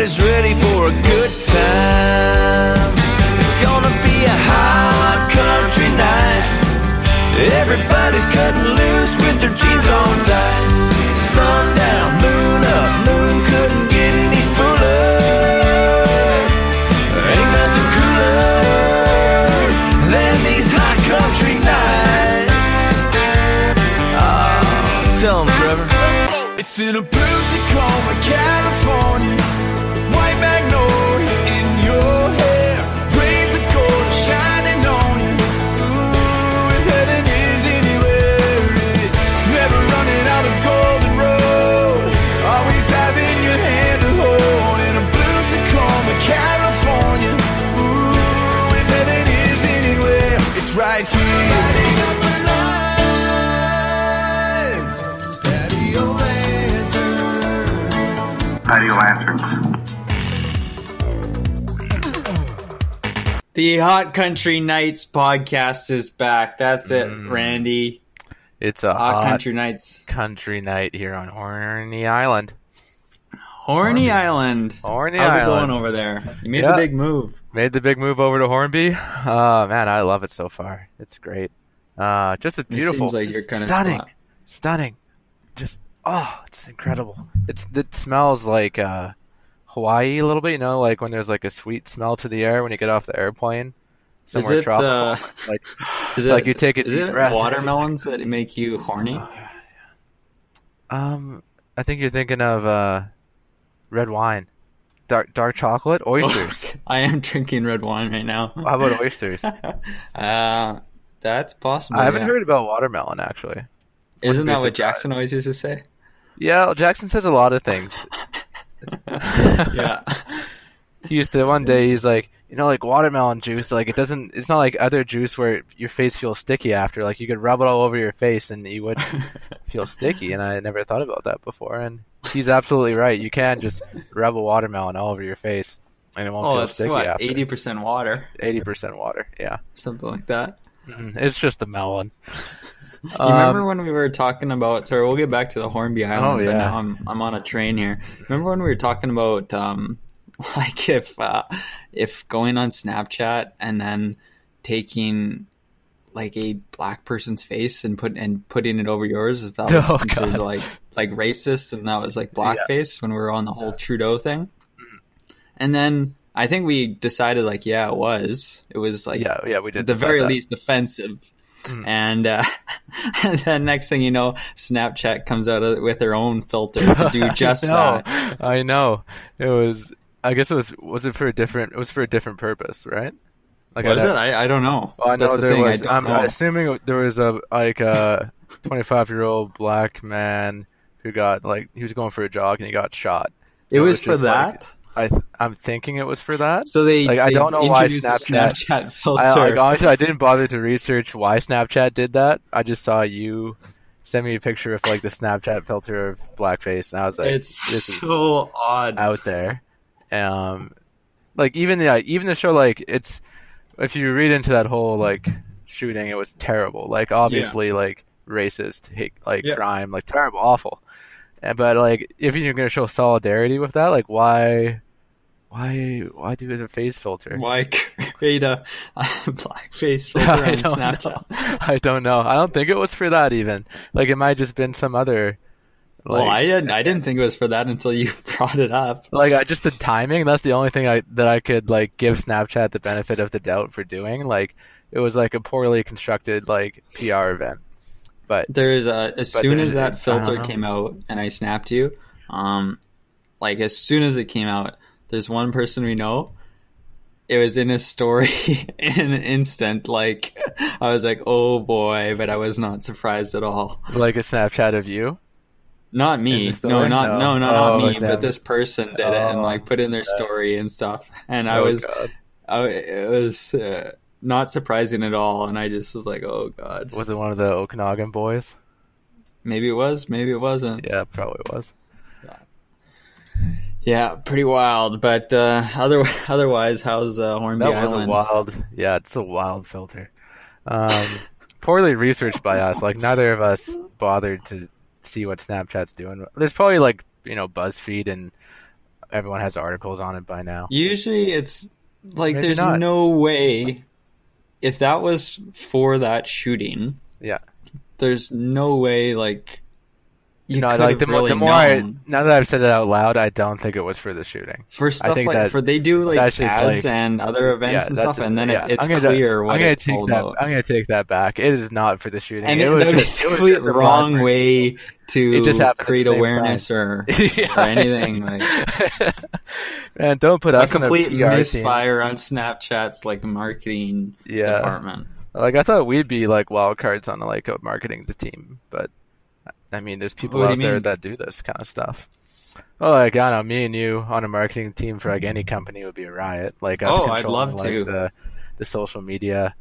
everybody's ready for Patio lanterns. The Hot Country Nights podcast is back. That's it, Mm. Randy. It's a Hot, hot, Country Nights. country night here on Horny Island. Horny Island. Horny How's it going over there? You made Yeah. the big move. Made the big move over to Hornby. Oh man, I love it so far. It's great. Uh, just a beautiful, seems like just your kinda stunning, spot. stunning. Just oh, just incredible. It's it smells like uh, Hawaii a little bit. You know, like when there's like a sweet smell to the air when you get off the airplane. Is it, tropical. uh, like Is it like you take a Is deep it breath. watermelons that make you horny? Um, I think you're thinking of uh, red wine, dark dark chocolate, oysters. I am drinking red wine right now. How about oysters? uh, that's possible. I haven't yeah. heard about watermelon actually. Isn't that what. Jackson always used to say? Yeah, well, Jackson says a lot of things. yeah. He used to one day he's like, you know, like watermelon juice, like it doesn't. It's not like other juice where your face feels sticky after. Like you could rub it all over your face and you would feel sticky. And I never thought about that before. And he's absolutely right. You can just rub a watermelon all over your face and it won't Oh, feel that's sticky what after. eighty percent water, Eighty percent water. Yeah, something like that. Mhm. it's just a melon. You remember Um, when we were talking about? Sorry, we'll get back to the Hornby Island. Oh, But yeah. now I'm I'm on a train here. Remember when we were talking about um, like if uh, if going on Snapchat and then taking like a black person's face and put and putting it over yours, if that was Oh, considered God. like like racist and that was like blackface when we were on the whole Trudeau thing. And then I think we decided like yeah, it was. It was like yeah, yeah, we did at the very that. least offensive. Mm. And, uh, and then next thing you know, Snapchat comes out of, with their own filter to do just I that. I know. It was. I guess it was. Was it for a different? It was for a different purpose, right? Like Was I'd- it? I, I don't know. Well, I know That's the there thing. I was. I'm know. assuming there was a like a 25 year old black man who got like he was going for a jog and he got shot. It was for just like- that. I th- I'm thinking it was for that. so they like, I don't know why Snapchat- Snapchat filter. I, like, honestly, I didn't bother to research why Snapchat did that. I just saw you send me a picture of like the Snapchat filter of blackface, and I was like, it's this is so odd. out there. Um, like even the even the show, like it's if you read into that whole like shooting, it was terrible. Like obviously, like racist, hate, like Yeah. crime, like terrible, awful. And, but like if you're gonna show solidarity with that, like why, why, why do the face filter? Why create a, a blackface filter I on don't Snapchat? know. I don't know. I don't think it was for that even. Like it might just been some other. Like, well, I didn't. I didn't think it was for that until you brought it up. like I just the timing. That's the only thing I that I could like give Snapchat the benefit of the doubt for doing. Like it was like a poorly constructed like PR event. But There's a, as soon as that filter came out and I snapped you, um, like as soon as it came out, there's one person we know. It was in a story in an instant. Like I was like, oh boy, but I was not surprised at all. like a Snapchat of you. Not me. No, not No. no, no, Oh, not me. them. But this person did it and Oh, like put in their story and stuff. And I Oh, was, God. I, it was uh, not surprising at all. And I just was like, oh god, Was it one of the Okanagan boys? maybe it was, maybe it wasn't. Yeah, probably was. Yeah, pretty wild. But uh, other otherwise, how's uh, Hornby That was a wild. Yeah, it's a wild filter. Um, poorly researched by us. Like neither of us bothered to see what Snapchat's doing. There's probably like you know BuzzFeed and everyone has articles on it by now. Usually it's like Maybe there's not. no way if that was for that shooting, Yeah. there's no way like you You know, could like the, more really the more I, now that I've said it out loud, I don't think it was for the shooting. for stuff think like that- for they do like ads like- and other events and that's stuff, and then yeah, it, it's I'm gonna- clear I'm gonna it's take all that. about. I'm gonna take that back. It is not for the shooting. and it it, was that just, it was complete just a wrong way to It just happened create same awareness or Yeah. or anything like Man, don't put a us in complete the PR team. misfire on Snapchat's like marketing Yeah. department. Like I thought we'd be like wild cards on like a marketing the team, but I mean, there's people What out there mean? that do this kind of stuff. Well, like I don't know, me and you on a marketing team for like any company would be a riot. Like us Oh, I'd love like, to. the the social media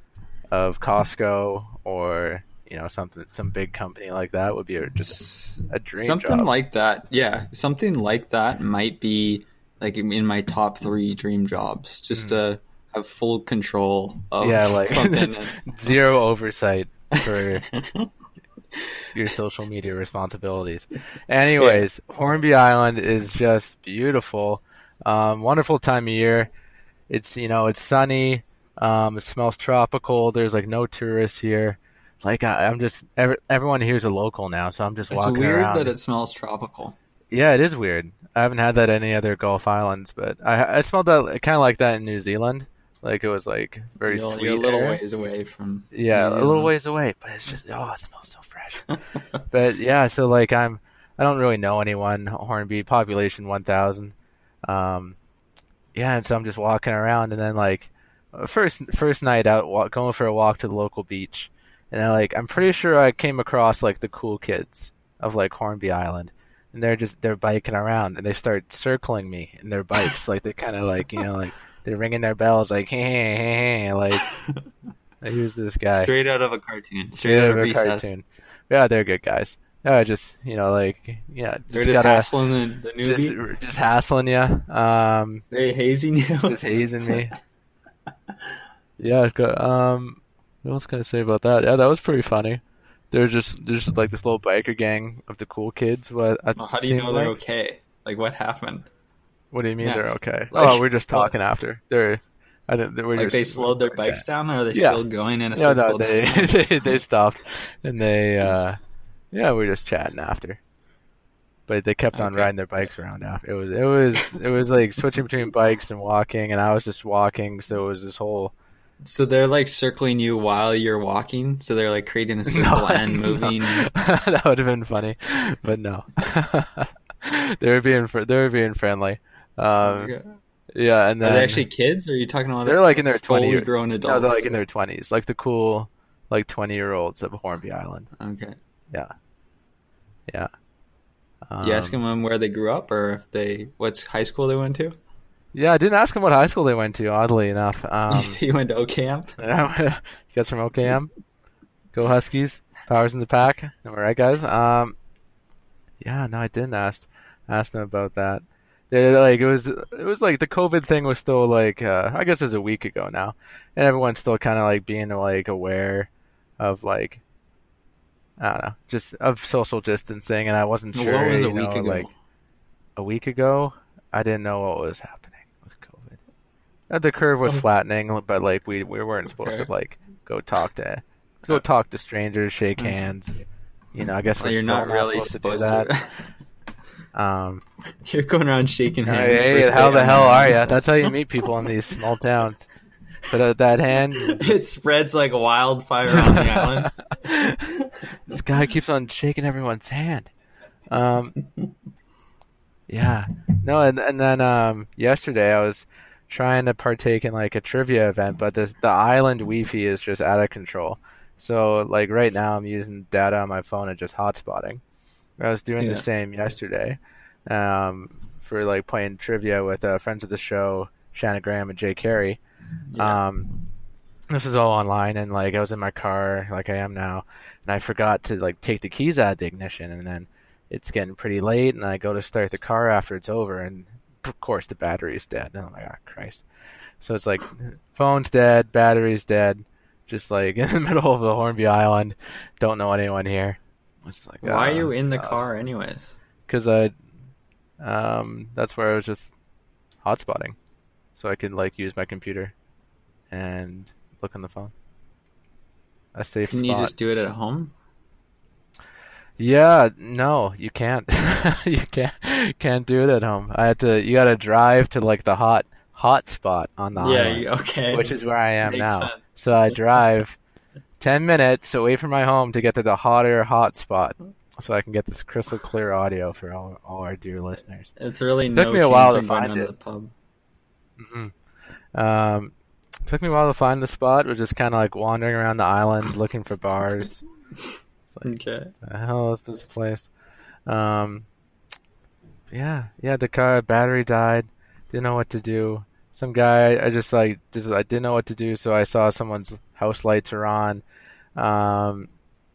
of Costco or you know something some big company like that would be a, just a dream something job. like that yeah something like that might be like in my top three dream jobs just hmm. to have full control of yeah, like something zero oversight for your social media responsibilities. Anyways, Hornby Island is just beautiful. Um, wonderful time of year. It's you know it's sunny. Um, it smells tropical. There's like no tourists here. Like I, I'm just every, everyone here's a local now, so I'm just it's walking weird around. that it smells tropical Yeah, it is weird. I haven't had that any other Gulf Islands, but I I smelled that kind of like that in New Zealand. Like it was like very you're, sweet. you're a little ways away from Yeah, a little ways away, but it's just oh, it smells so fresh. but yeah, so like I'm I don't really know anyone. Hornby population 1,000. Um, yeah, and so I'm just walking around, and then like first first night out, walk, going for a walk to the local beach, and I like I'm pretty sure I came across like the cool kids of like Hornby Island. And they're just they're biking around and they start circling me in their bikes like they kind of like you know like they're ringing their bells like hey hey hey, hey like who's this guy straight out of a cartoon straight, straight out out of of a recess cartoon. Yeah, they're good guys. Yeah, just you know, like yeah, they're just just gotta hassling the, the newbie just just hassling you, um, they hazing you just hazing me. Yeah, it's good. um, what else can I say about that? Yeah, that was pretty funny. There's just there's just like this little biker gang of the cool kids. What Well, how do you know they're okay like what happened What do you mean they're okay? Like- oh, we're just talking after. They're I think they were like just, they slowed their bikes down or are they Yeah. still going in a No, circle no, they, they they stopped and they uh yeah, we were just chatting after. But they kept on Okay. riding their bikes around after. It was it was it was like switching between bikes and walking and I was just walking, so it was this whole So they're like circling you while you're walking. So they're like creating a circle and no. moving. that would have been funny, but no. they were being they were being friendly. Um, yeah, and Are they actually kids? Or are you talking about they're like in their twenty grown No, they're like in their twenties, like the cool, like twenty year olds of Hornby Island. okay. Yeah. Yeah. Um, you asking them where they grew up or if they what's high school they went to? Yeah, I didn't ask them what high school they went to. Oddly enough, um, you say you went to OCamp? you guys from OKM? Go Huskies! Powers in the pack. Am I right, guys? Um, yeah, no, I didn't ask ask them about that. They, like it was it was like the COVID thing was still like uh, I guess it's a week ago now, and everyone's still kind of like being like aware of like I don't know, just of social distancing, and I wasn't sure. what was a week know, ago? Like a week ago, I didn't know what was happening with COVID. Uh, The curve was Oh. flattening, but like we we weren't supposed Okay. to like go talk to go talk to strangers, shake Mm. hands. You know, I guess well, we're you're not really supposed, to do to. that. Um, you're going around shaking hands. hey, first how the hell are you? That's how you meet people in these small towns. Put out that hand. It spreads like wildfire on the island. this guy keeps on shaking everyone's hand. Um, yeah, no, and and then um, yesterday I was trying to partake in like a trivia event, but the the island Wi-Fi is just out of control. So like right now I'm using data on my phone and just hotspotting. I was doing Yeah. the same yesterday, um, for like playing trivia with uh, friends of the show, Shannon Graham and Jay Carey. Yeah. Um, this was all online, and like I was in my car, like I am now, and I forgot to like take the keys out of the ignition, and then it's getting pretty late, and I go to start the car after it's over, and of course the battery's dead. And I'm like, oh Christ! So it's like phone's dead, battery's dead, just like in the middle of the Hornby Island. Don't know anyone here. It's like Why are you in the uh, car, anyways? Because I, um, that's where I was just hotspotting, so I could like use my computer and look on the phone. A safe Can spot. you just do it at home? Yeah, no, you can't. you can't can't do it at home. I had to. You got to drive to like the hot hot spot on the yeah. island, okay. which is where I am Makes now. sense. So I drive ten minutes away from my home to get to the hotter hot spot, so I can get this crystal clear audio for all, all our dear listeners. It's really It took no me a while to find it. the pub. hmm Um, took me a while to find the spot. We're just kind of like wandering around the island looking for bars. Okay. the hell is this place? Um, yeah, yeah. The car battery died. Didn't know what to do. Some guy, I just like, just I didn't know what to do. So I saw someone's house lights are on. Um,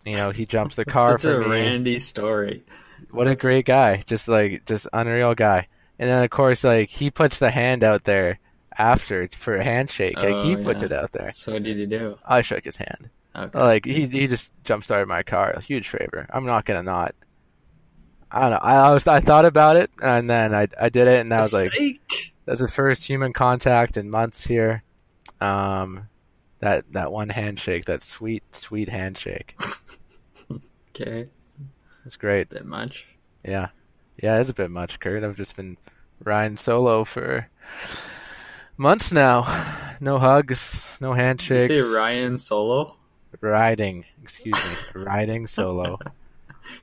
you know, he jumps the car Such for a me. Randy story. What a great guy! Just like, just unreal guy. And then of course, like he puts the hand out there after for a handshake. Like he Oh, puts yeah. it out there. So what did you do? I shook his hand. Okay. Like he he just jump started my car. A huge favor. I'm not gonna not. I don't know. I, I was I thought about it and then I I did it and I was like, that's the first human contact in months here. Um, that that one handshake, that sweet sweet handshake. Okay. It's great. Bit much. Yeah, yeah. It's a bit much, Kurt. I've just been riding solo for months now. No hugs, no Did handshakes. you say Ryan Solo? Riding, excuse me, riding solo.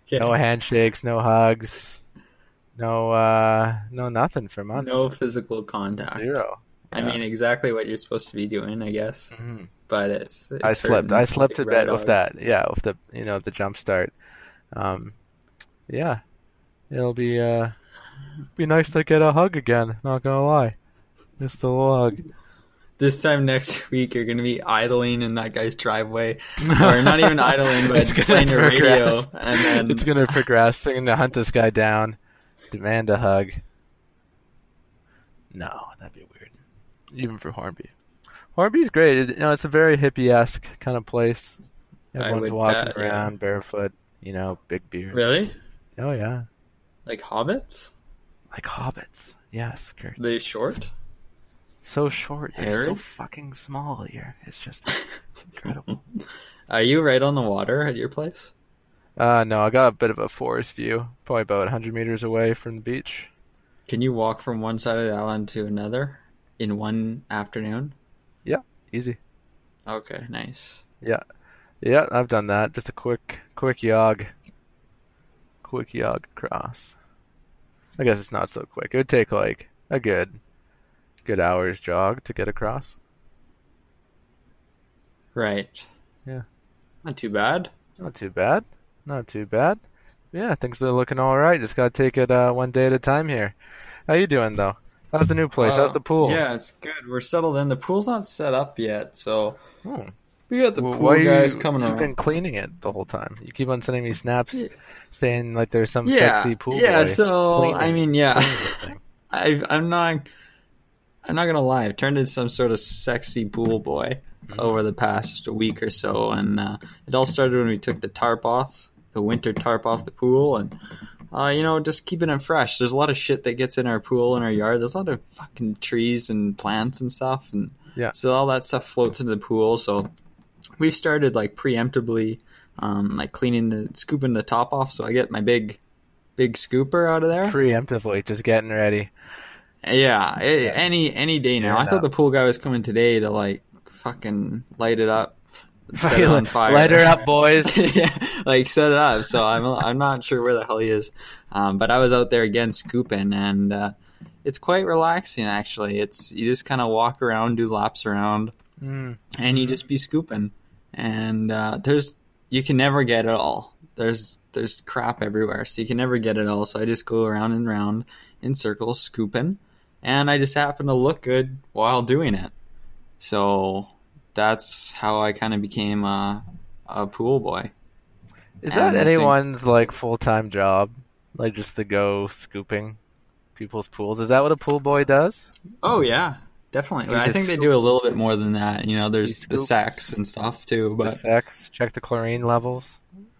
Okay. No handshakes, no hugs, no uh no nothing for months. No physical contact. Zero. I mean, exactly what you're supposed to be doing, I guess. Mhm. But it's. it's I slept. I slept a like bit with that. Yeah, with the you know the jump start. Um, yeah, it'll be uh be nice to get a hug again. Not gonna lie, just a little hug. This time next week, you're going to be idling in that guy's driveway, or not even idling, but It's gonna playing your radio, progress. and then it's gonna progress. They're gonna hunt this guy down, demand a hug. No, that'd be weird. Even for Hornby. Hornby's great. It, you know, it's a very hippie-esque kind of place. Everyone's walking bet, yeah. around barefoot. You know, big beard. really Oh yeah, like hobbits. like hobbits. Yes, Kurt. They short. So short. They're so fucking small here. It's just incredible. Are you right on the water at your place? Uh, no, I got a bit of a forest view. Probably about 100 meters away from the beach. Can you walk from one side of the island to another in one afternoon? Yeah, easy. Okay, nice. Yeah, Yeah, I've done that. Just a quick, quick jog. Quick jog across. I guess it's not so quick. It would take like a good, good hour's jog to get across. Right. Yeah. Not too bad. Not too bad. Not too bad. Yeah, things are looking all right. Just gotta take it uh, one day at a time here. How you doing though? How's the new place? Uh, How's the pool? Yeah, it's good. We're settled in. The pool's not set up yet, so Hmm. we got the Well, pool why you- guys coming You've around. been cleaning it the whole time. You keep on sending me snaps Yeah. saying like there's some yeah, sexy pool yeah. So cleaning- I mean, yeah, cleaning this thing. I, I'm not. I'm not gonna lie. I've turned into some sort of sexy pool boy Mm-hmm. over the past week or so, and uh, it all started when we took the tarp off, the winter tarp off the pool, and uh, you know, just keeping it fresh. There's a lot of shit that gets in our pool in our yard. There's a lot of fucking trees and plants and stuff, and Yeah. so all that stuff floats into the pool. So we've started like preemptively, um, like cleaning the scooping the top off. So I get my big, big scooper out of there. preemptively just getting ready. Yeah, a- any any day now. I thought enough. the pool guy was coming today to like fucking light it up, set it on fire. Light her up, boys. yeah, like set it up. So I'm I'm not sure where the hell he is, um, but I was out there again scooping, and uh, it's quite relaxing actually. It's you just kind of walk around, do laps around, Mm. and you just be scooping, and uh, there's you can never get it all. There's there's crap everywhere, so you can never get it all. So I just go around and round in circles scooping, and I just happen to look good while doing it. So that's how I kind of became a, a pool boy. Is And that I think- anyone's like full time job? Like just to go scooping people's pools? Is that what a pool boy does? Oh yeah, definitely. I think they do a little bit more than that. You know, there's You the scoop. sex and stuff too, The but sex, check the chlorine levels.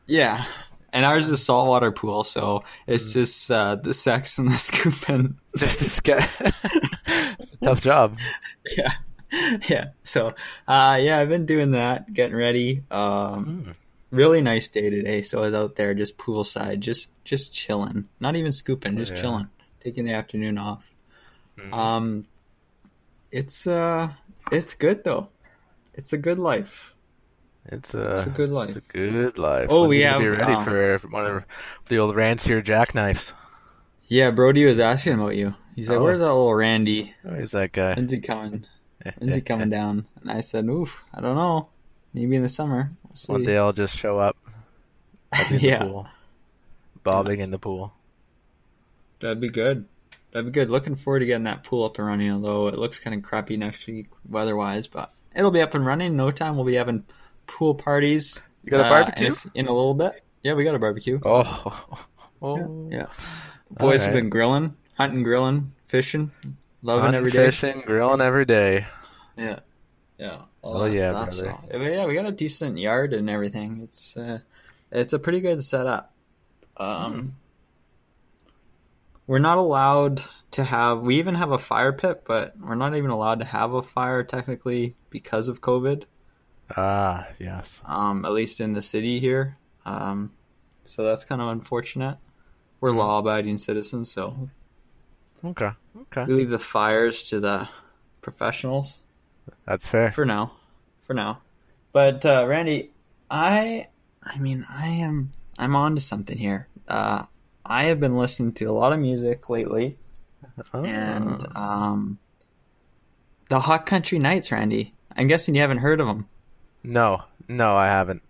yeah. And ours is a saltwater pool, so Mm. it's just uh, the sex and the scooping. Just to sca- Tough job. yeah, yeah. So, uh, yeah, I've been doing that, getting ready. Um, Mm. really nice day today. So I was out there just poolside, just just chilling, not even scooping, just Yeah. chilling, taking the afternoon off. Mhm. Um, it's uh, it's good though. It's a good life. It's a, It's a good life. It's a good life. Oh, we have, be ready um, for one of the old rancier jackknives. Yeah, Brody was asking about you. He's like, Oh. "Where's that little Randy? Where's that guy? When's he coming? When's he coming down?" And I said, "Oof, I don't know. Maybe in the summer. We'll see." One day I'll just show up. In Yeah. the pool. Bobbing in the pool. That'd be good. That'd be good. Looking forward to getting that pool up and running. Although it looks kind of crappy next week weather-wise, but it'll be up and running in no time. We'll be having pool parties. You got a uh, barbecue? in, a- in a little bit. Yeah, we got a barbecue. Oh. oh. Yeah, boys have been grilling, hunting, grilling, fishing, loving Hunting, every day. fishing, grilling every day. Yeah, yeah. all Oh, that yeah, stuff, brother. so- yeah, we got a decent yard and everything. It's uh, it's a pretty good setup. Um, Hmm. we're not allowed to have. We even have a fire pit, but we're not even allowed to have a fire technically because of COVID. Ah, yes. Um, at least in the city here. Um, so that's kind of unfortunate. We're Hmm. law-abiding citizens, so Okay. Okay. we leave the fires to the professionals. That's fair. for now for now but uh randy i i mean i am i'm on to something here uh i have been listening to a lot of music lately Oh. and um the hot country knights randy i'm guessing you haven't heard of them no, no, I haven't.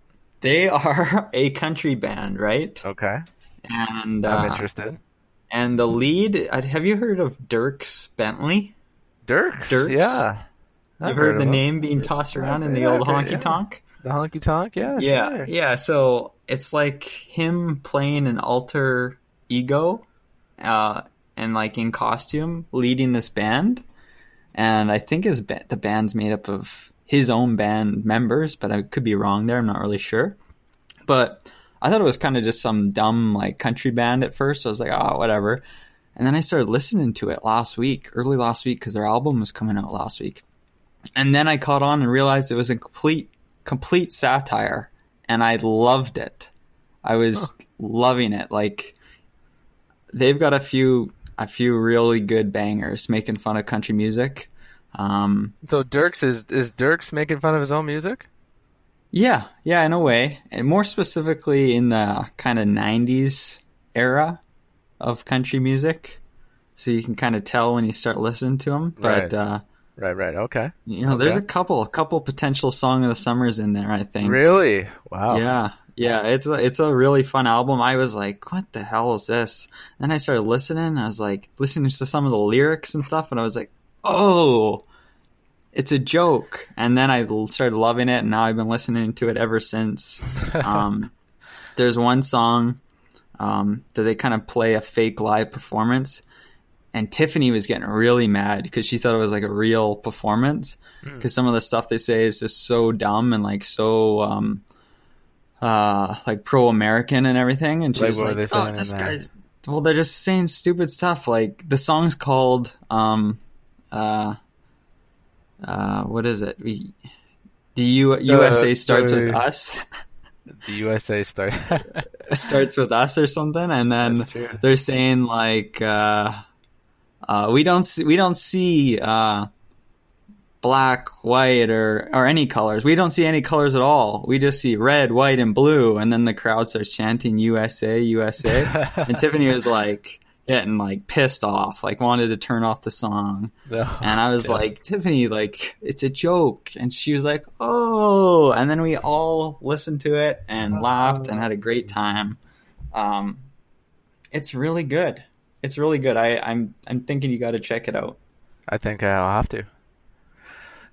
they are a country band right Okay. and I'm uh, interested. And the lead uh, have you heard of Dierks Bentley Dierks. Dierks? Yeah. I've you've heard, of the him. name being tossed around in the Yeah, old honky yeah. tonk The honky tonk. Yeah. yeah sure. yeah so it's like him playing an alter ego uh and like in costume leading this band and i think his ba- the band's made up of his own band members but i could be wrong there i'm not really sure but i thought it was kind of just some dumb like country band at first i was like oh whatever and then i started listening to it last week early last week because their album was coming out last week and then i caught on and realized it was a complete complete satire and I loved it. I was loving it. Like they've got a few a few really good bangers making fun of country music. Um, So Dierks is is Dierks making fun of his own music? Yeah, yeah, in a way, and more specifically in the kind of '90s era of country music. So you can kind of tell when you start listening to them. But Right. uh, Right. Right. Okay. you know, there's a couple, a couple potential song of the summers in there. I think. Really? Wow. Yeah, yeah, it's a it's a really fun album. I was like, what the hell is this? Then I started listening. I was like listening to some of the lyrics and stuff, and I was like, oh, it's a joke. And then I started loving it, and now I've been listening to it ever since. Um, there's one song um, that they kind of play a fake live performance. And Tiffany was getting really mad because she thought it was like a real performance. Because some of the stuff they say is just so dumb and like so um, uh, like pro American and everything. And she Like, was like, "Oh, this guy's." Well, they're just saying stupid stuff. Like the song's called um, uh, uh, what is it? We, the U- USA starts with us. The USA start. starts with us or something, and then they're saying like uh, uh, we don't see we don't see uh, black, white, or or any colors. We don't see any colors at all. We just see red, white, and blue, and then the crowd starts chanting USA, USA, and Tiffany was like getting like pissed off, like wanted to turn off the song. No. And I was Yeah. like, Tiffany, like, it's a joke. And she was like, oh. And then we all listened to it and laughed and had a great time. Um, it's really good. It's really good. I, I'm I'm thinking you got to check it out. I think I'll have to.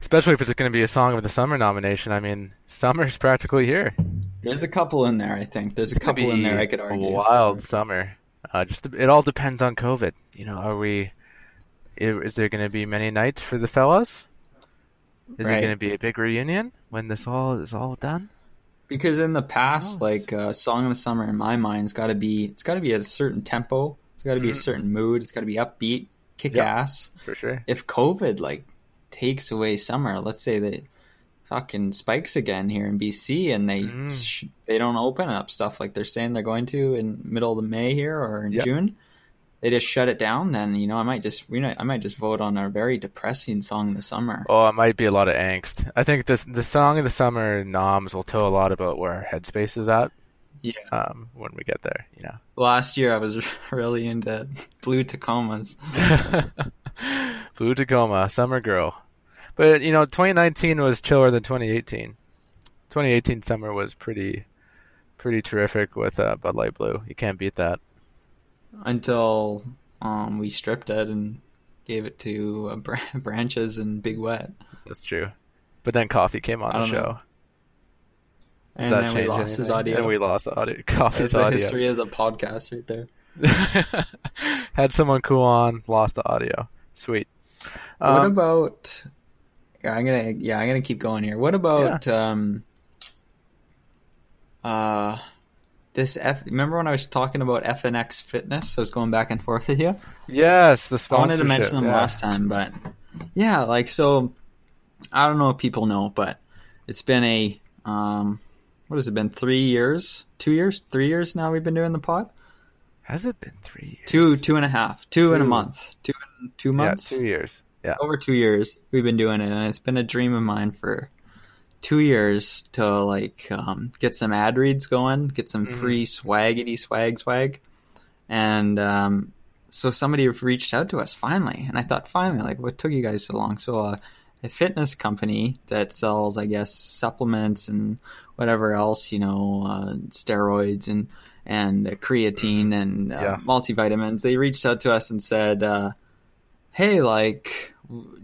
Especially if it's going to be a Song of the Summer nomination. I mean, summer's practically here. There's a couple in there. I think there's a couple in there. I could a argue. wild summer. Uh, just it all depends on COVID. You know, are we is there going to be many nights for the fellas? Is Right. there going to be a big reunion when this all is all done? Because in the past, Oh. like uh, "Song of the Summer" in my mind, it's got to be it's got to be a certain tempo. It's got to be a Mhm. certain mood. It's got to be upbeat, kick Yep. ass. For sure. If COVID like takes away summer, let's say that fucking spikes again here in BC, and they Mhm. sh- they don't open up stuff like they're saying they're going to in middle of May here or in Yep. June. They just shut it down. Then you know I might just you know I might just vote on a very depressing song in the summer. Oh, it might be a lot of angst. I think this the song of the summer noms will tell a lot about where our headspace is at. Yeah. Um, when we get there, you know. Last year I was really into Blue Tacomas. Blue Tacoma, Summer Girl. But you know, 2019 was chiller than 2018. 2018 summer was pretty, pretty terrific with uh, Bud Light Blue. You can't beat that. until um, we stripped it and gave it to uh, Br- branches and Big Wet, That's true. But then Coffee came on the know. show. Does and then we lost his audio. And we lost the audio. Coffee's That's the audio. history of the podcast right there. Had someone cool on, lost the audio. Sweet. what Um, about? Yeah, I'm gonna. Yeah, I'm gonna keep going here. What about? Um. Uh. This F. Remember when I was talking about FNX Fitness? I was going back and forth with you. yes, the I wanted to mention them yeah. last time, but yeah, like so. I don't know if people know, but it's been a um, what has it been? Three years, two years, three years now. We've been doing the pod. Has it been three years? Two, two and a half, two and a month, two, two Yeah, months, two years. Yeah. over two years. We've been doing it, and it's been a dream of mine for two years to like um, get some ad reads going, get some Mhm. free swaggity swag swag, and um, so somebody reached out to us finally, and I thought finally, like, what took you guys so long? So uh, a fitness company that sells, I guess, supplements and whatever else, you know, uh, steroids and and creatine and uh, Yes. multivitamins. They reached out to us and said, uh, "Hey, like,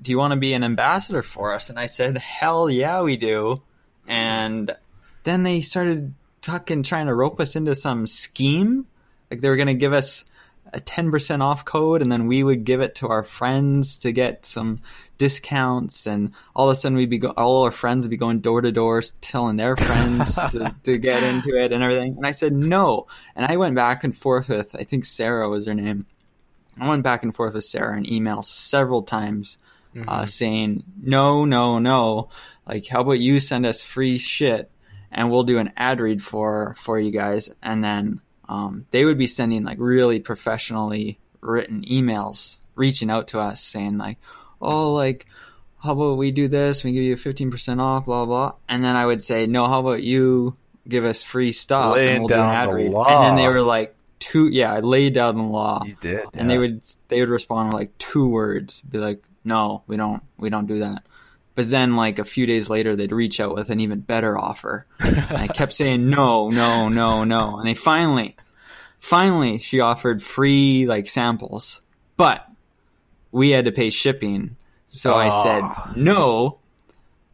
do you want to be an ambassador for us?" And I said, "Hell yeah, we do." And then they started fucking trying to rope us into some scheme. Like they were going to give us a 10% off code and then we would give it to our friends to get some discounts and all of a sudden we'd be go- all our friends would be going door to door telling their friends to, to get into it and everything and i said no and i went back and forth with i think sarah was her name i went back and forth with sarah in email several times uh, saying no no no. Like how about you send us free shit and we'll do an ad read for for you guys. And then um, they would be sending like really professionally written emails reaching out to us saying like oh like how about we do this? We give you 15% off blah blah and then i would say no how about you give us free stuff Laying and we'll do an ad read. Law. and then they were like two yeah i laid down the law. You did. and they would they would respond with like two words. Be like no we don't we don't do that. But then like a few days later they'd reach out with an even better offer. And i kept saying no no no no. And they finally finally she offered free like samples. But we had to pay shipping. So i said no.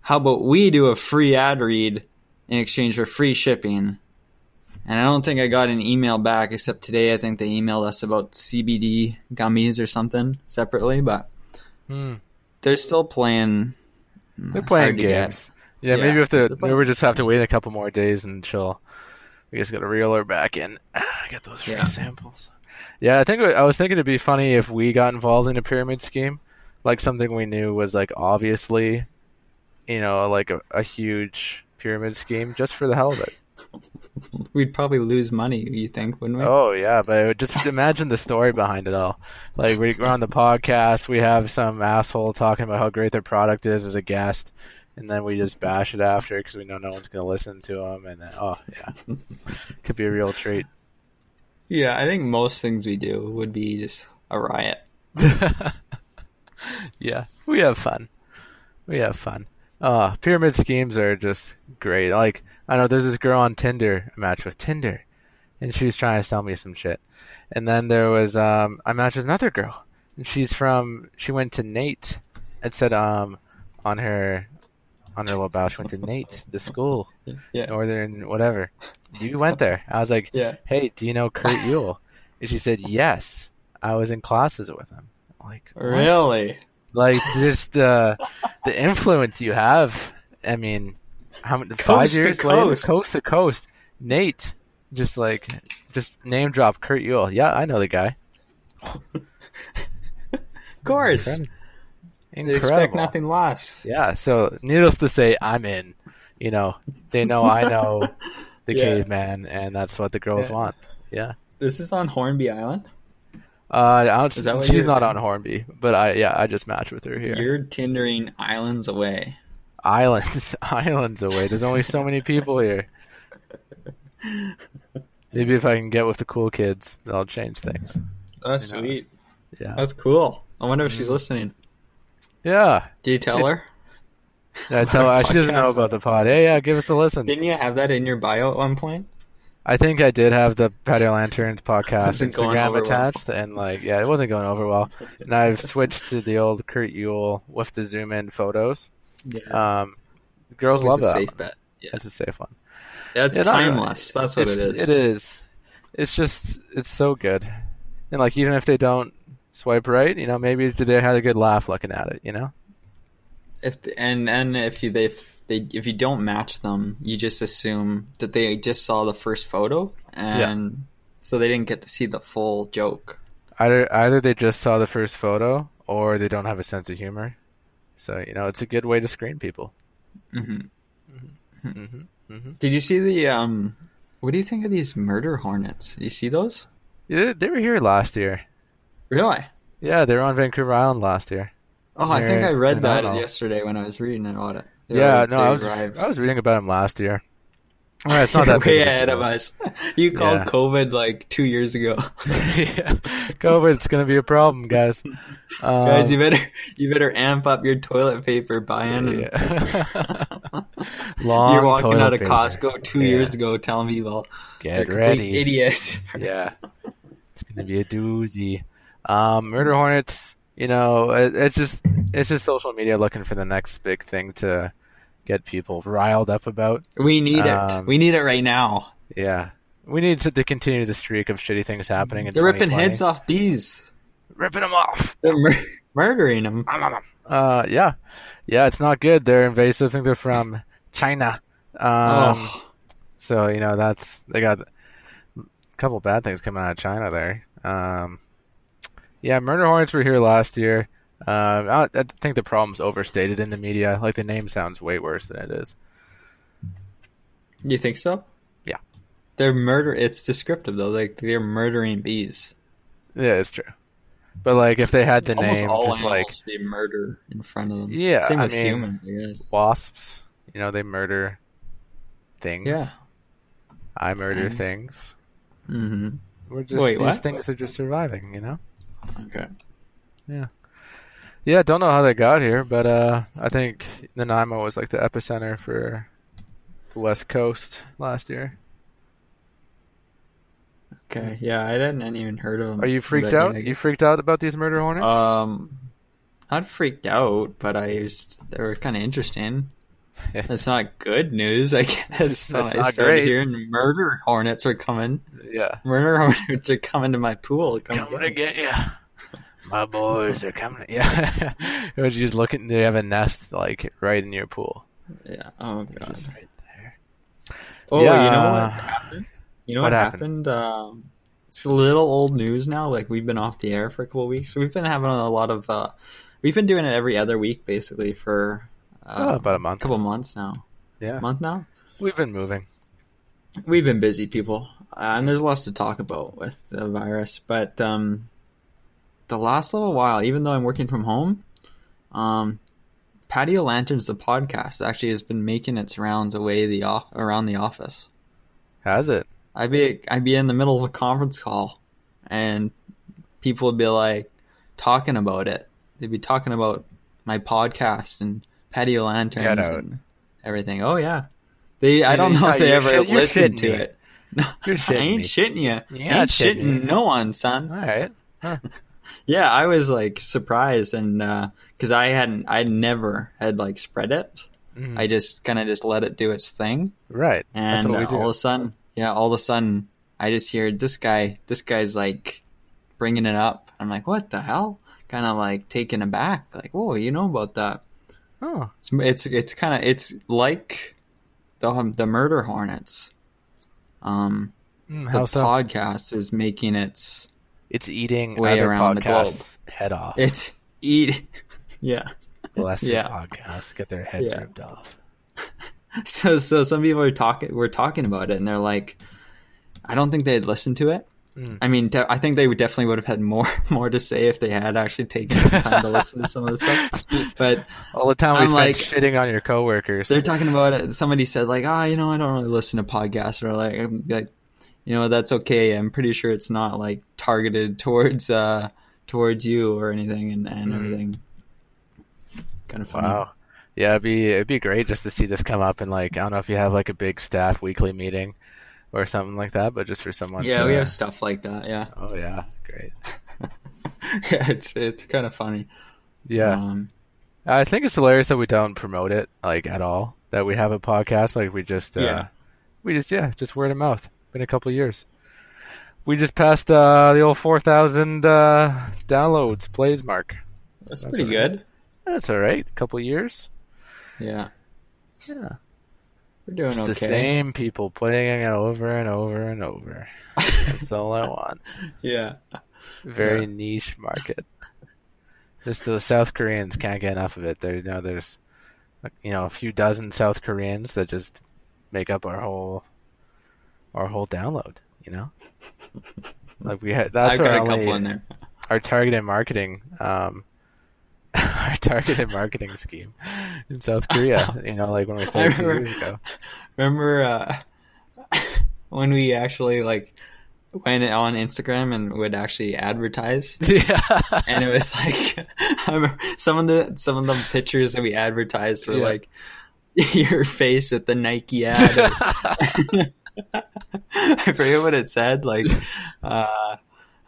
How about we do a free ad read in exchange for free shipping and I don't think I got an email back except today. I think they emailed us about CBD gummies or something separately, but Hmm. they're still playing. They're playing hard to get. games. Yeah, Yeah, maybe we have to. Maybe we just have to wait a couple more days until we just got to reel her back in. Ah, get those free Yeah. samples. Yeah, I think I was thinking it'd be funny if we got involved in a pyramid scheme, like something we knew was like obviously, you know, like a, a huge pyramid scheme just for the hell of it. We'd probably lose money. You think, wouldn't we? Oh yeah, but it would- just imagine the story behind it all. Like we- we're on the podcast, we have some asshole talking about how great their product is as a guest, and then we just bash it after because we know no one's gonna listen to them. And then, oh yeah, could be a real treat. Yeah, I think most things we do would be just a riot. yeah, we have fun. We have fun. Uh, pyramid schemes are just great. Like I know there's this girl on Tinder I matched with Tinder, and she was trying to sell me some shit. And then there was um, I matched with another girl, and she's from she went to NAIT. It said um on her on her little bio she went to NAIT, the school, Yeah, Northern whatever. You went there. I was like, yeah. hey, do you know Kurt Yule? And she said, yes. I was in classes with him. Like what? Really? Like just the the influence you have. I mean, how many five Coast to years later, coast. coast to coast. NAIT, just like just name drop Kurt Yule. Yeah, I know the guy. Of course. Incredible. They Incredible. expect nothing less. Yeah. So needless to say, I'm in. You know, they know I know the Yeah. caveman, and that's what the girls Yeah. want. Yeah. This is on Hornby Island. Uh, I don't, Is that what she's not saying? on Hornby, but I yeah I just matched with her here. You're tindering islands away. Islands, islands away. There's only so many people here. Maybe if I can get with the cool kids, that'll change things. That's You know, sweet. Yeah. That's cool. I wonder if she's listening. Yeah. Do you tell her? I tell her she doesn't know about the pod. Hey, yeah, give us a listen. Didn't you have that in your bio at one point? I think I did have the Patio Lanterns podcast Instagram over well. attached, and like, yeah, it wasn't going over well. And I've switched to the old Kurt Yule with the zoom in photos. Yeah. Um, girls love a that. safe one. bet. Yeah. It's a safe one. Yeah, it's Yeah, not really. timeless. That's what it is. It is. It's just it's so good, and like even if they don't swipe right, you know, maybe they had a good laugh looking at it. You know. If and and if you they if they if you don't match them, you just assume that they just saw the first photo and so they didn't get to see the full joke. Either either they just saw the first photo, or they don't have a sense of humor. So you know, it's a good way to screen people. hmm hmm hmm Did you see the um? What do you think of these murder hornets? You see those? Yeah, they were here last year. Really? Yeah, they were on Vancouver Island last year. Oh, I think I read that yesterday when I was reading about it. They yeah, were- no, I was arrived. I was reading about him last year. Well, it's not that way ahead of us. You called Yeah. COVID like two years ago, yeah. COVID's gonna be a problem, guys. Um, guys. You better you better amp up your toilet paper buying. yeah. Long You're walking out of paper. Costco two Yeah. years ago telling people Get ready. complete idiot. Yeah, it's gonna be a doozy. Um, Murder Hornets. You know, it, it's just it's just social media looking for the next big thing to get people riled up about. We need Um, it. We need it right now. Yeah, we need to, to continue the streak of shitty things happening. In They're ripping heads off bees. ripping them off. They're mur- murdering them. Uh, yeah, yeah, it's not good. They're invasive. I think they're from China. Um, oh, so you know that's they got a couple bad things coming out of China there. Um, yeah, murder hornets were here last year. Um, I, I think the problem's overstated in the media. Like the name sounds way worse than it is. you think so? Yeah. They're murder. It's descriptive though. Like they're murdering bees. Yeah, it's true. But like if they had the Almost name, all just like they murder in front of them. Yeah, Same I with mean- humans. I guess. wasps, you know, they murder things. Yeah. I murder Things. things. Mm-hmm. We're just Wait, these what? things are just surviving, you know. Okay. Yeah, don't know how they got here, but uh, I think Nanaimo was like the epicenter for the West Coast last year. Okay. Yeah, I didn't even heard of them. Are you freaked out? yeah, You freaked out about these murder hornets? Um, not freaked out, but I was. They were kind of interesting. That's not good news, I guess. That's I started great. hearing murder hornets are coming. yeah. Murder hornets are coming to my pool. Come Coming get to get ya. My boys are coming. Yeah. or you just looking, they have a nest like right in your pool. Yeah. Oh god. Just right there. Oh, you know what happened? You know What what, happened? happened? Um, it's a little old news now. Like we've been off the air for a couple of weeks. We've been having a lot of. Uh, we've been doing it every other week, basically, for uh, Oh, about a month. couple months now. Yeah. month now. We've been moving. We've been busy, people, uh, and there's lots to talk about with the virus. But um, the last little while, even though I'm working from home, um, Patio Lanterns, the podcast, actually has been making its rounds away the around the office. Has it? I'd be I'd be in the middle of a conference call, and people would be like talking about it. They'd be talking about my podcast and patio lanterns and everything. Oh yeah, they. I don't know no, if they ever shit- listened to me. it. No, I ain't me. shitting you. Ain't shitting shitting no one, son. All right. Yeah, I was like surprised, and because I hadn't, I never had like spread it. Mhm. I just kind of just let it do its thing. right. And uh, all of a sudden, yeah, all of a sudden, I just hear this guy. This guy's like bringing it up. I'm like, what the hell? kind of like taken aback. Like, whoa, you know about that? Oh, It's it's it's kind of it's like the um, the Murder Hornets. Um, mm, the so? podcast is making its it's eating way other around the globe. head off. it's eat. yeah. Bless your yeah. podcasts get their heads Yeah. ripped off. So so some people are talking We're talking about it, and they're like, I don't think they'd listen to it. Mm. I mean, de- I think they would definitely would have had more more to say if they had actually taken some time to listen to some of the stuff. But All the time we I'm like- shitting on your coworkers. they're talking about it. Somebody said like, ah, you know, I don't really listen to podcasts, or like, I'm like, you know, that's okay. I'm pretty sure it's not like targeted towards uh towards you or anything, and and Mhm. everything. Kind of funny. Wow. Yeah, it'd be it'd be great just to see this come up and like I don't know if you have like a big staff weekly meeting or something like that, but just for someone. Yeah, to, we have stuff like that. Yeah, Oh yeah, great. yeah, it's it's kind of funny. Yeah, Um, I think it's hilarious that we don't promote it like at all. That we have a podcast, like we just uh, Yeah. we just yeah, just word of mouth. Been a couple years. We just passed uh, the old four thousand uh, downloads plays mark. that's, That's pretty all right. good. That's all right. A couple years. Yeah, Yeah. we're doing Just okay. the same people playing it over and over and over. That's all I want. Yeah, Very Yeah. niche market. Just the South Koreans can't get enough of it. There, you know, there's, you know, a few dozen South Koreans that just make up our whole, our whole download. You know, like we had. That's I've our got a couple in there. Our targeted marketing, um, our targeted marketing scheme in South Korea. You know, like when we started two remember- years ago. Remember uh, when we actually like went on Instagram and would actually advertise? yeah. and it was like I remember some of the some of the pictures that we advertised were Yeah. like your face with the Nike ad. I forget what it said. Like, uh,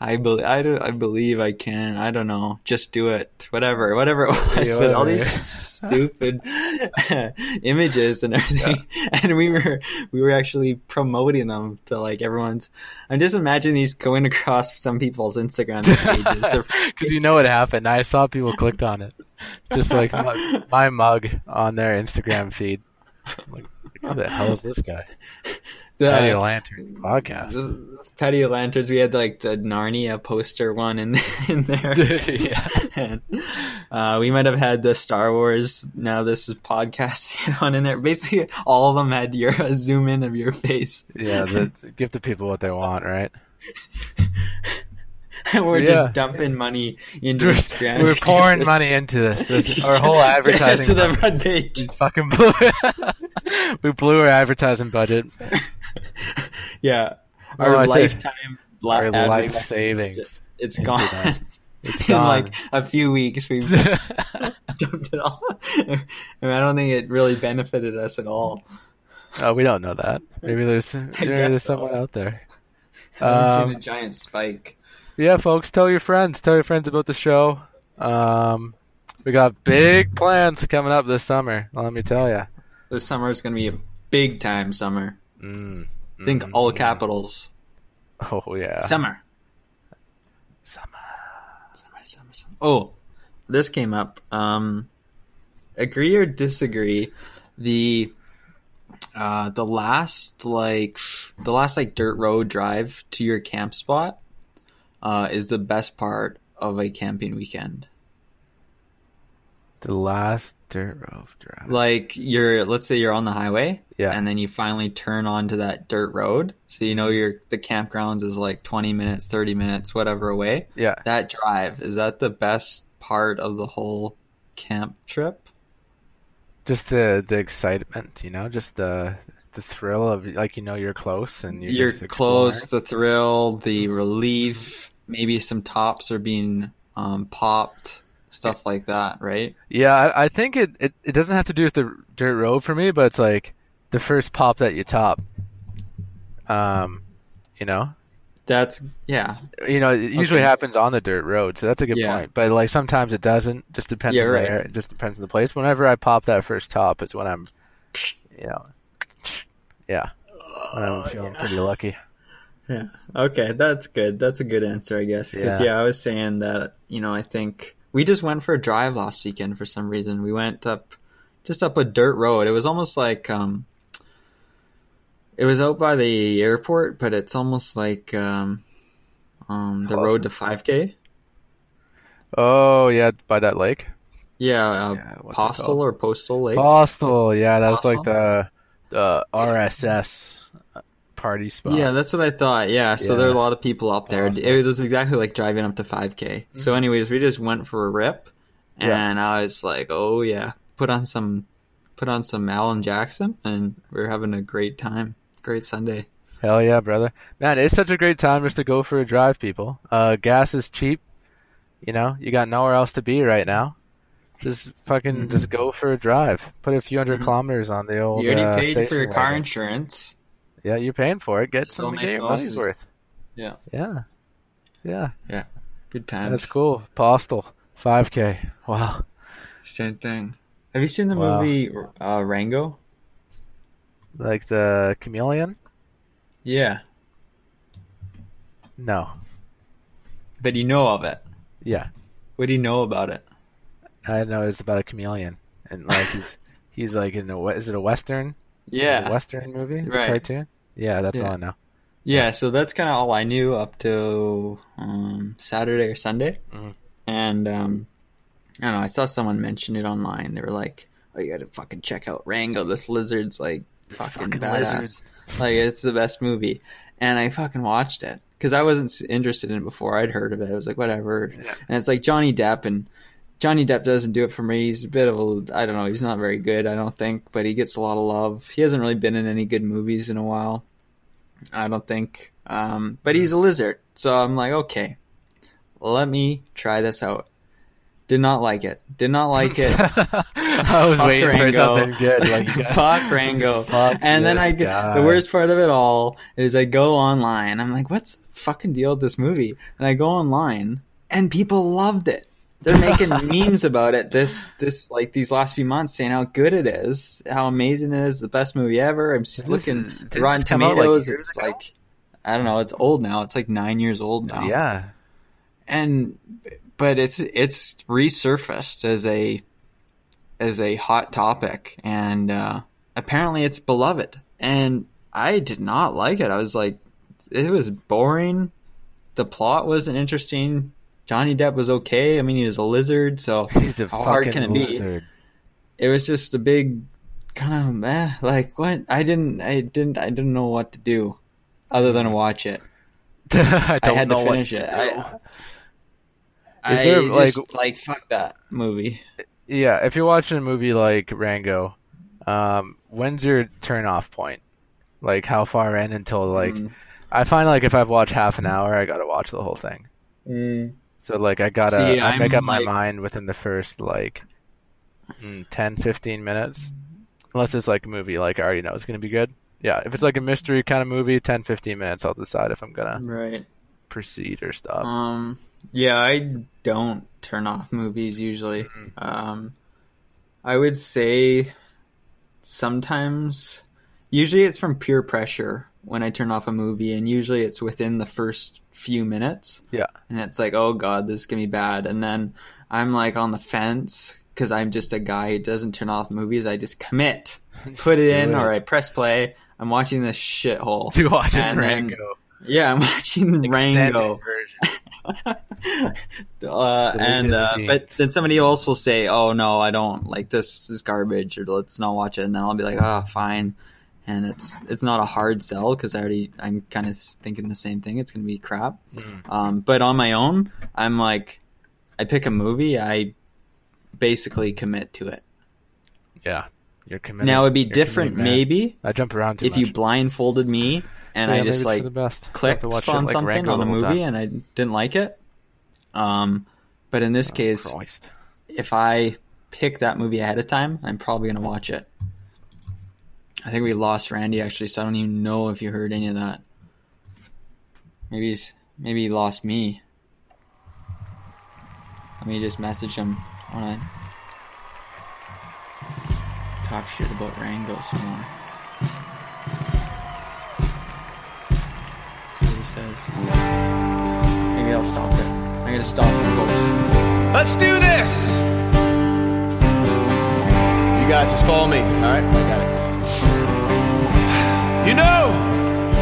I believe I, don't- I believe I can. I don't know. Just do it. Whatever. Whatever it was. Yeah, but all these stupid images and everything. And we were we were actually promoting them to like everyone's. I'm just imagining these going across some people's Instagram pages. Because you know what happened. I saw people clicked on it. Just like my, my mug on their Instagram feed. I'm like, who the hell is this guy? The, Patio Lanterns podcast. the patio lanterns. We had like the Narnia poster one in in there. yeah. and, uh, we might have had the Star Wars. Now this is podcast one in there. Basically, all of them had your a zoom in of your face. Yeah, the, give the people what they want, right? And we're Yeah. just dumping money into We're, Instagram. we're pouring This- money into this. this our whole advertising to the budget front page. fucking blew. we blew our advertising budget. Yeah, Oh, our I lifetime li- Our life savings—it's gone. that. It's in like a few weeks, we've dumped it all. I, mean, I don't think it really benefited us at all. oh, we don't know that. Maybe there's maybe there's so. someone out there. I haven't Um, seen a giant spike. yeah, folks, tell your friends. Tell your friends about the show. Um, we got big plans coming up this summer. Let me tell you. This summer is going to be a big time summer. Mm, Think mm, all capitals. Oh yeah. Summer. Summer. Summer, summer, summer. Oh, this came up. Um, agree or disagree? The uh, the last like the last like dirt road drive to your camp spot uh, is the best part of a camping weekend. The last dirt road drive. Like you're, let's say you're on the highway, Yeah. and then you finally turn onto that dirt road. So you know your the campgrounds is like 20 minutes, 30 minutes, whatever away. yeah. That drive is that the best part of the whole camp trip? Just the the excitement, you know, just the the thrill of like you know you're close and you're, You're close, the thrill, the relief. Maybe some tops are being um, popped, stuff like that, right? Yeah, I, I think it, it it doesn't have to do with the dirt road for me, but it's like the first pop that you top. Um, you know, That's yeah, you know, it usually Okay. happens on the dirt road, so that's a good Yeah. point. But like sometimes it doesn't. Just depends Yeah, on right. where. It just depends on the place. Whenever I pop that first top, is when I'm, you know, yeah, when I'm feeling pretty lucky. Yeah. Okay, that's good. That's a good answer, I guess. Because Yeah. yeah. I was saying that you know I think we just went for a drive last weekend for some reason. We went up, just up a dirt road. It was almost like um, it was out by the airport, but it's almost like um, um, the road to five k. Oh yeah, by that lake. Yeah, uh, Yeah, Postal or Postal Lake. Postal, yeah, that was Postal? like the the RSS party spot. Yeah, that's what I thought. Yeah, so Yeah. there are a lot of people up there. Awesome. It was exactly like driving up to 5K. So, anyways, we just went for a rip, Yeah. and I was like, "Oh yeah, put on some, put on some Alan Jackson," and we are having a great time. Great Sunday. Hell yeah, brother. Man, it's such a great time just to go for a drive, people. Uh, gas is cheap. You know, you got nowhere else to be right now. Just fucking Mhm. just go for a drive. Put a few 100 Mhm. kilometers on the old. you already uh, paid for your car wagon. insurance. Yeah, you're paying for it. Get Just some, get your money's worth. Yeah, Yeah, yeah, Yeah. good times. that's cool. Postal, 5K. Wow. Same thing. Have you seen the Wow. movie uh, Rango? Like the chameleon? Yeah, No. but you know of it. Yeah, What do you know about it? I know it's about a chameleon, and like he's he's like in the is it a western? Yeah, western movie. It's Right. cartoon. Yeah, that's Yeah. all I know. Yeah, so that's kind of all I knew up to um, Saturday or Sunday. Mhm. And um, I don't know, I saw someone mention it online. They were like, "Oh, you gotta fucking check out Rango. This lizard's like fucking, fucking badass. lizard." Like it's the best movie." And I fucking watched it because I wasn't interested in it before. I'd heard of it. I was like, whatever. Yeah. And it's like Johnny Depp and. Johnny Depp doesn't do it for me. He's a bit of a, I don't know, he's not very good, I don't think, but he gets a lot of love. He hasn't really been in any good movies in a while. I don't think. Um, but he's a lizard, so I'm like, okay, let me try this out. Did not like it. Did not like it. I was Fuck waiting for Rango. something good. Like, Fuck Rango. Fuck and then I get guy. the worst part of it all is I go online. I'm like, what's the fucking deal with this movie? And I go online, and people loved it. They're making memes about it this this like these last few months, saying how good it is, how amazing it is, the best movie ever. I'm just looking did the Rotten come like, Tomatoes. it's ago? like I don't know. It's old now. It's like nine years old now Yeah. and but it's it's resurfaced as a as a hot topic and uh apparently it's beloved and i did not like it i was like it was boring the plot wasn't interesting johnny depp was okay i mean he was a lizard so He's a how hard can it be lizard. it was just a big kind of eh, like what i didn't i didn't i didn't know what to do other than watch it I I had to finish to it. I, I there, just like- like fuck that movie. Yeah, if you're watching a movie like Rango, um, when's your turn off point? Like how far in until like Mm. I find like if I've watched half an hour, I gotta watch the whole thing. Mm. So like I gotta See, I make up my like- mind within the first like mm, 10, 15 minutes. Unless it's like a movie like I already know it's gonna be good. Yeah, if it's like a mystery kind of movie, 10, 15 minutes, I'll decide if I'm gonna Right. proceed or stop. Um. Yeah, I don't turn off movies usually. Mm-hmm. Um, I would say sometimes, usually it's from peer pressure when I turn off a movie, and usually it's within the first few minutes. Yeah. and it's like, oh god, this is gonna be bad, and then I'm like on the fence because I'm just a guy who doesn't turn off movies. I just commit, put it in, it. or I press play. I'm watching this shithole. to watch it and then- Rango. Yeah, I'm watching Rango. version. uh, and uh, but then somebody else will say, "Oh no, I don't like this. Is garbage," or "Let's not watch it." And then I'll be like, "Oh, fine." And it's it's not a hard sell because I already I'm kind of thinking the same thing. It's gonna be crap. Mm. Um, but on my own, I'm like, I pick a movie, I basically commit to it. Yeah, you're committed. Now it'd be You're different, maybe, I jump around if you blindfolded me and Yeah, I just like. Clicked watch on it like something on a the movie time. and I didn't like it. Um, but in this Oh, case, Christ. if I pick that movie ahead of time, I'm probably gonna watch it. I think we lost Randy actually, so I don't even know if you heard any of that. Maybe he's maybe he lost me. Let me just message him. I wanna talk shit about Rango some more. See what he says. Maybe I'll stop it. I'm gonna stop it, folks. Let's do this. You guys just follow me, alright? I got it. You know,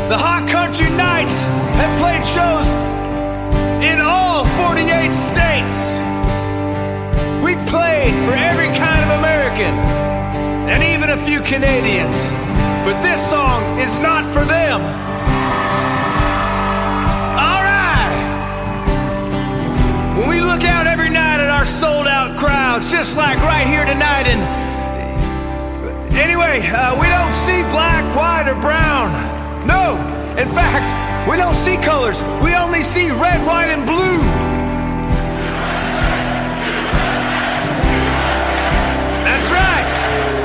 the Hot Country Knights have played shows in all 48 states. We played for every kind of American and even a few Canadians. But this song is not for them. All right. When we look out every night at our sold out crowds, just like right here tonight in Anyway, uh, we don't see black, white, or brown. No, in fact, we don't see colors. We only see red, white, and blue. That's right.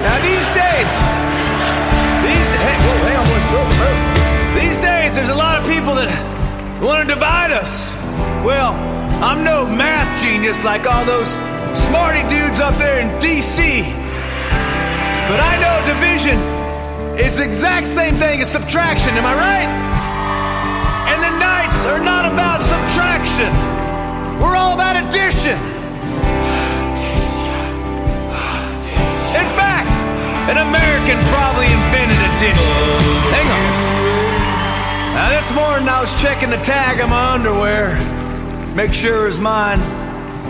Now these days, these hey, whoa, hang on, whoa, whoa. These days, there's a lot of people that want to divide us. Well, I'm no math genius like all those smarty dudes up there in D.C. But I know division is the exact same thing as subtraction, am I right? And the Knights are not about subtraction. We're all about addition. In fact, an American probably invented addition. Hang on. Now this morning I was checking the tag on my underwear. Make sure it was mine.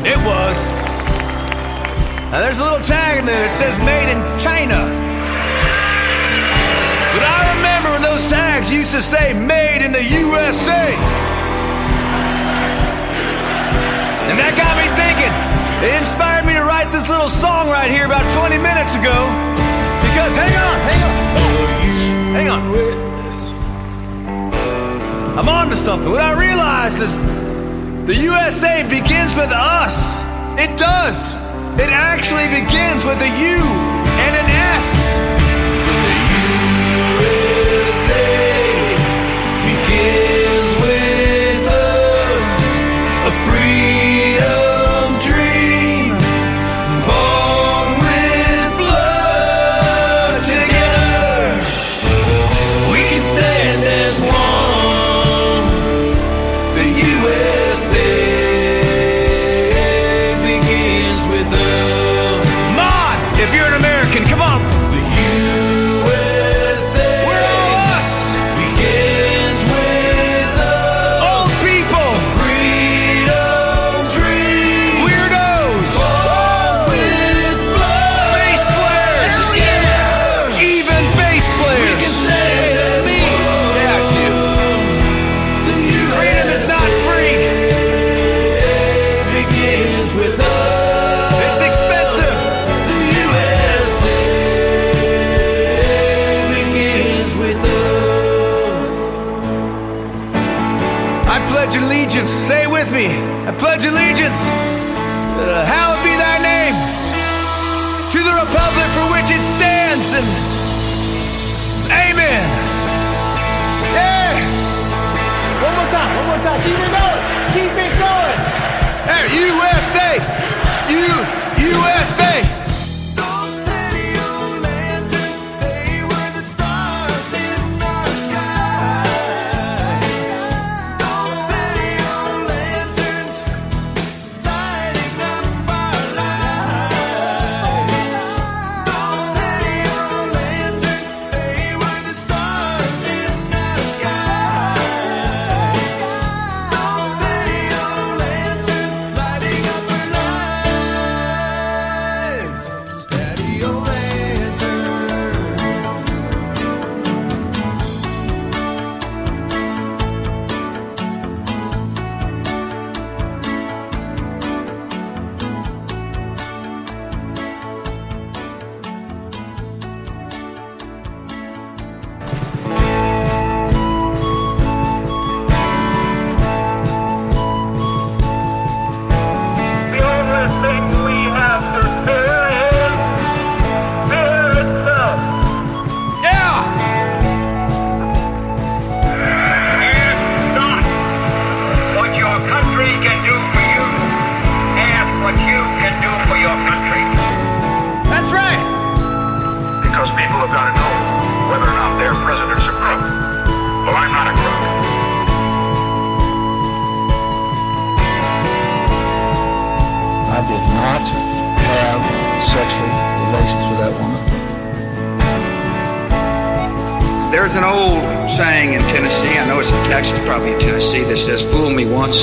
It was. Now there's a little tag in there that says made in China. But I remember when those tags used to say made in the USA. And that got me thinking. It inspired me to write this little song right here about 20 minutes ago. Because hang on, hang on. Hang on. I'm on to something. What I realized is the USA begins with us. It does. It actually begins with a U I pledge allegiance. Uh, hallowed be thy name. To the republic for which it stands. And amen. Yeah. One more time, one more time. Keep it going. Keep it going. Hey, USA. U USA. It's probably in Tennessee, that says, Fool me once,